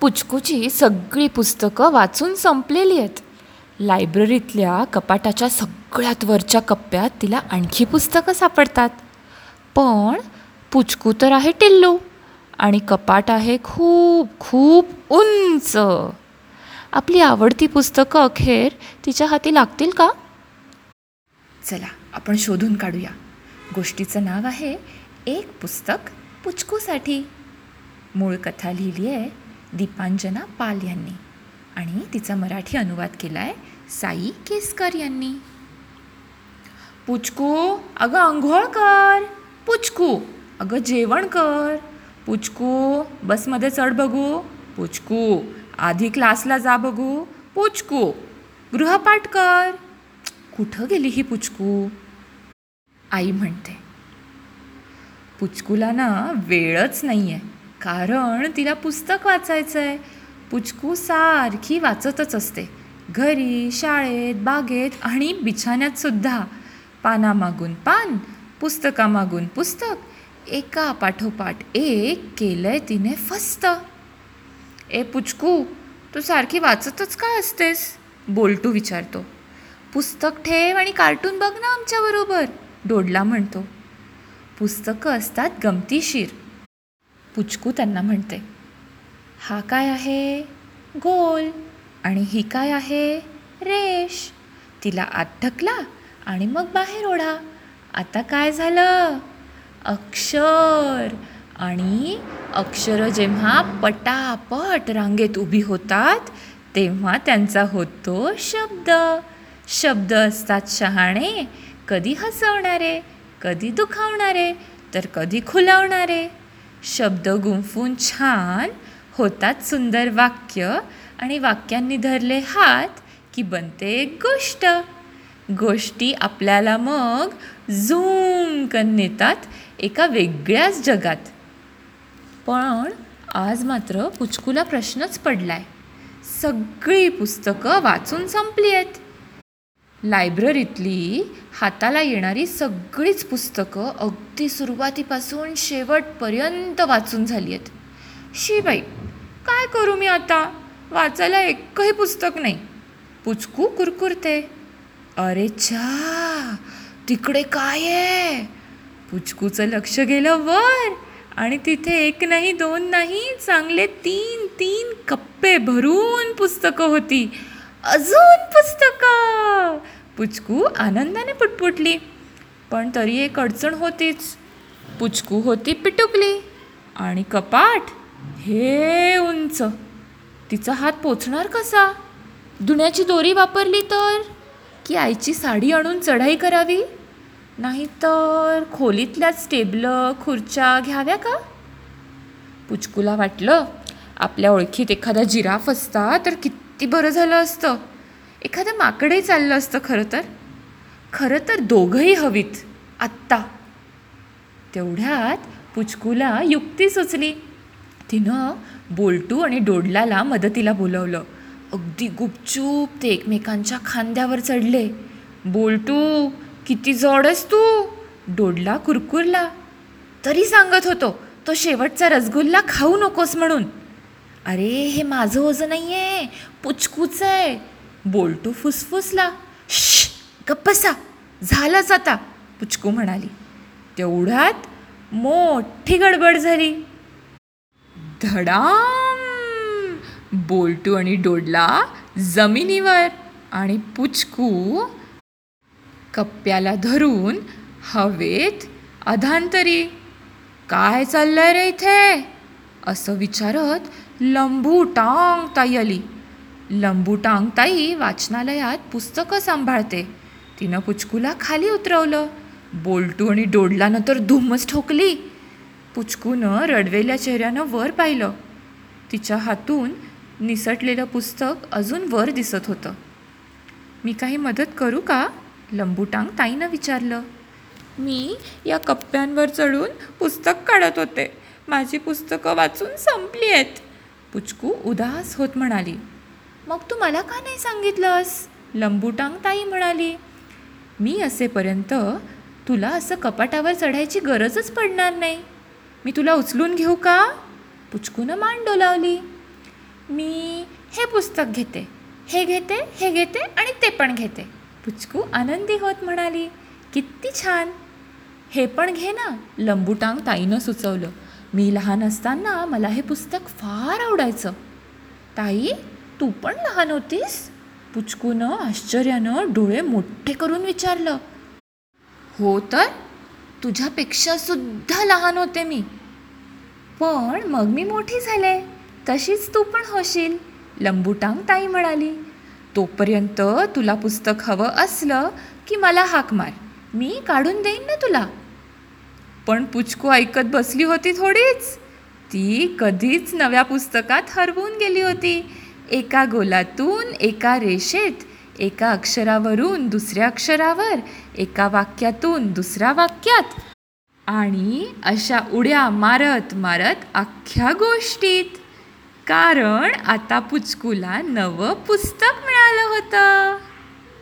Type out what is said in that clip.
पुचकूची सगळी पुस्तकं वाचून संपलेली आहेत. लायब्ररीतल्या कपाटाच्या सगळ्यात वरच्या कप्प्यात तिला आणखी पुस्तकं सापडतात. पण पुचकू तर आहे टिल्लू आणि कपाट आहे खूप खूप उंच. आपली आवडती पुस्तकं अखेर तिच्या हाती लागतील का? चला आपण शोधून काढूया. गोष्टीचं नाव आहे एक पुस्तक पुचकूसाठी. मूळ कथा लिहिली आहे दीपांजना पाल यांनी. आणि तिचा मराठी अनुवाद केला आहे साई केसकर यांनी. पुचकू अगं आंघोळ कर. पुचकू अगं जेवण कर. पुचकू बसमध्ये चढ बघू. पुचकू आधी क्लासला जा बघू. पुचकू गृहपाठ कर. कुठं गेली ही पुचकू? आई म्हणते पुचकूला ना वेळच नाही आहे कारण तिला पुस्तक वाचायचं आहे पुचकू सारखी वाचतच असते. घरी शाळेत बागेत आणि बिछाण्यात सुद्धा. पानामागून पान पुस्तकामागून पुस्तक. एका पाठोपाठ एक केलंय तिने फस्त. ए पुचकू तू सारखी वाचतच काय असतेस? बोलटू विचारतो. पुस्तक ठेव आणि कार्टून बघ ना आमच्याबरोबर डोडला म्हणतो. पुस्तकं असतात गमतीशीर. पुचकू त्यांना म्हणते हा काय आहे? गोल. आणि ही काय आहे? रेश. तिला आत ढकला आणि मग बाहेर ओढा. आता काय झालं? अक्षर. आणि अक्षरं जेव्हा पटापट रांगेत उभी होतात तेव्हा त्यांचा होतो शब्द. शब्द असतात शहाणे. कधी हसवणारे कधी दुखावणारे तर कधी खुलावणारे. शब्द गुंफून छान होतात सुंदर वाक्य आणि वाक्यांनी धरले हात की बनते एक गोष्ट. गोष्टी आपल्याला मग झूम कन नेतात एका वेगळ्याच जगात. पण आज मात्र पुचकूला प्रश्नच पडलाय. सगळी पुस्तकं वाचून संपली आहेत. लायब्ररीतली हाताला येणारी सगळीच पुस्तकं अगदी सुरुवातीपासून शेवटपर्यंत वाचून झाली आहेत. शी बाई काय करू मी आता? वाचायला एकही पुस्तक नाही. पुचकू कुरकुरते. अरे छा तिकडे काय आहे? पुचकूचं लक्ष गेलं वर आणि तिथे एक नाही दोन नाही चांगले तीन तीन कप्पे भरून पुस्तकं होती. अजून पुस्तकं. पुचकू आनंदाने पुटपुटली. पण तरी एक अडचण होतीच. पुचकू होती पिटुकली. आणि कपाट हे उंच. तिचा हात पोचणार कसा? धुण्याची दोरी वापरली तर? की आईची साडी आणून चढाई करावी? नाहीतर खोलीतल्याच टेबलं खुर्च्या घ्याव्या का? पुचकूला वाटलं आपल्या ओळखीत एखादा जिराफ असता तर किती बरं झालं असतं. एखादं माकडही चाललं असतं खरं तर. खरं तर दोघंही हवीत. आत्ता. तेवढ्यात पुचकूला युक्ती सुचली. तिनं बोलटू आणि डोडलाला मदतीला बोलवलं. अगदी गुपचूप ते एकमेकांच्या खांद्यावर चढले. बोलटू किती जड आहेस तू? डोडला कुरकुरला. तरी सांगत होतो तो शेवटचा रसगुल्ला खाऊ नकोस म्हणून. अरे हे माझं ओझं नाही आहे पुचकूच आहे. बोलटू फुसफुसला. श गप्पसा झालाच झालंच आता पुचकू म्हणाली. तेवढ्यात मोठी गडबड झाली. धडाम! बोलटू आणि डोडला जमिनीवर आणि पुचकू कप्प्याला धरून हवेत अधांतरी. काय चाललंय रे इथे? असं विचारत लंबू टांग ताई आली. लंबू टांग ताई वाचनालयात पुस्तकं सांभाळते. तिनं पुचकूला खाली उतरवलं. बोलटू आणि डोडलानं तर धुम्मच ठोकली. पुचकूनं रडवेल्या चेहऱ्यानं वर पाहिलं. तिच्या हातून निसटलेलं पुस्तक अजून वर दिसत होतं. मी काही मदत करू का? लंबूटांग ताईनं विचारलं. मी या कप्प्यांवर चढून पुस्तक काढत होते. माझी पुस्तकं वाचून संपली आहेत. पुचकू उदास होत म्हणाली मग तू मला का नाही सांगितलंस? लंबूटांग ताई म्हणाली मी असेपर्यंत तुला असं कपाटावर चढायची गरजच पडणार नाही. मी तुला उचलून घेऊ का? पुचकूनं मान डोलावली मी हे पुस्तक घेते हे घेते हे घेते आणि ते पण घेते. पुचकू आनंदी होत म्हणाली किती छान. हे पण घे ना. लंबूटांग ताईनं सुचवलं मी लहान असताना मला हे पुस्तक फार आवडायचं. ताई तू पण लहान होतीस? पुचकूनं आश्चर्यानं डोळे मोठे करून विचारलं. हो तर? तुझ्यापेक्षा सुद्धा लहान होते मी. पण मग मी मोठी झाले. तशीच तू पण होशील लंबूटांग ताई म्हणाली. तोपर्यंत तुला पुस्तक हवं असलं की मला हाक मार. मी काढून देईन ना तुला. पण पुचकू ऐकत बसली होती थोडीच. ती कधीच नव्या पुस्तकात हरवून गेली होती. एका गोलातून एका रेषेत एका अक्षरावरून दुसऱ्या अक्षरावर एका वाक्यातून दुसऱ्या वाक्यात. आणि अशा उड्या मारत मारत अख्ख्या गोष्टीत. कारण आता पुचकूला नवं पुस्तक मिळालं होतं.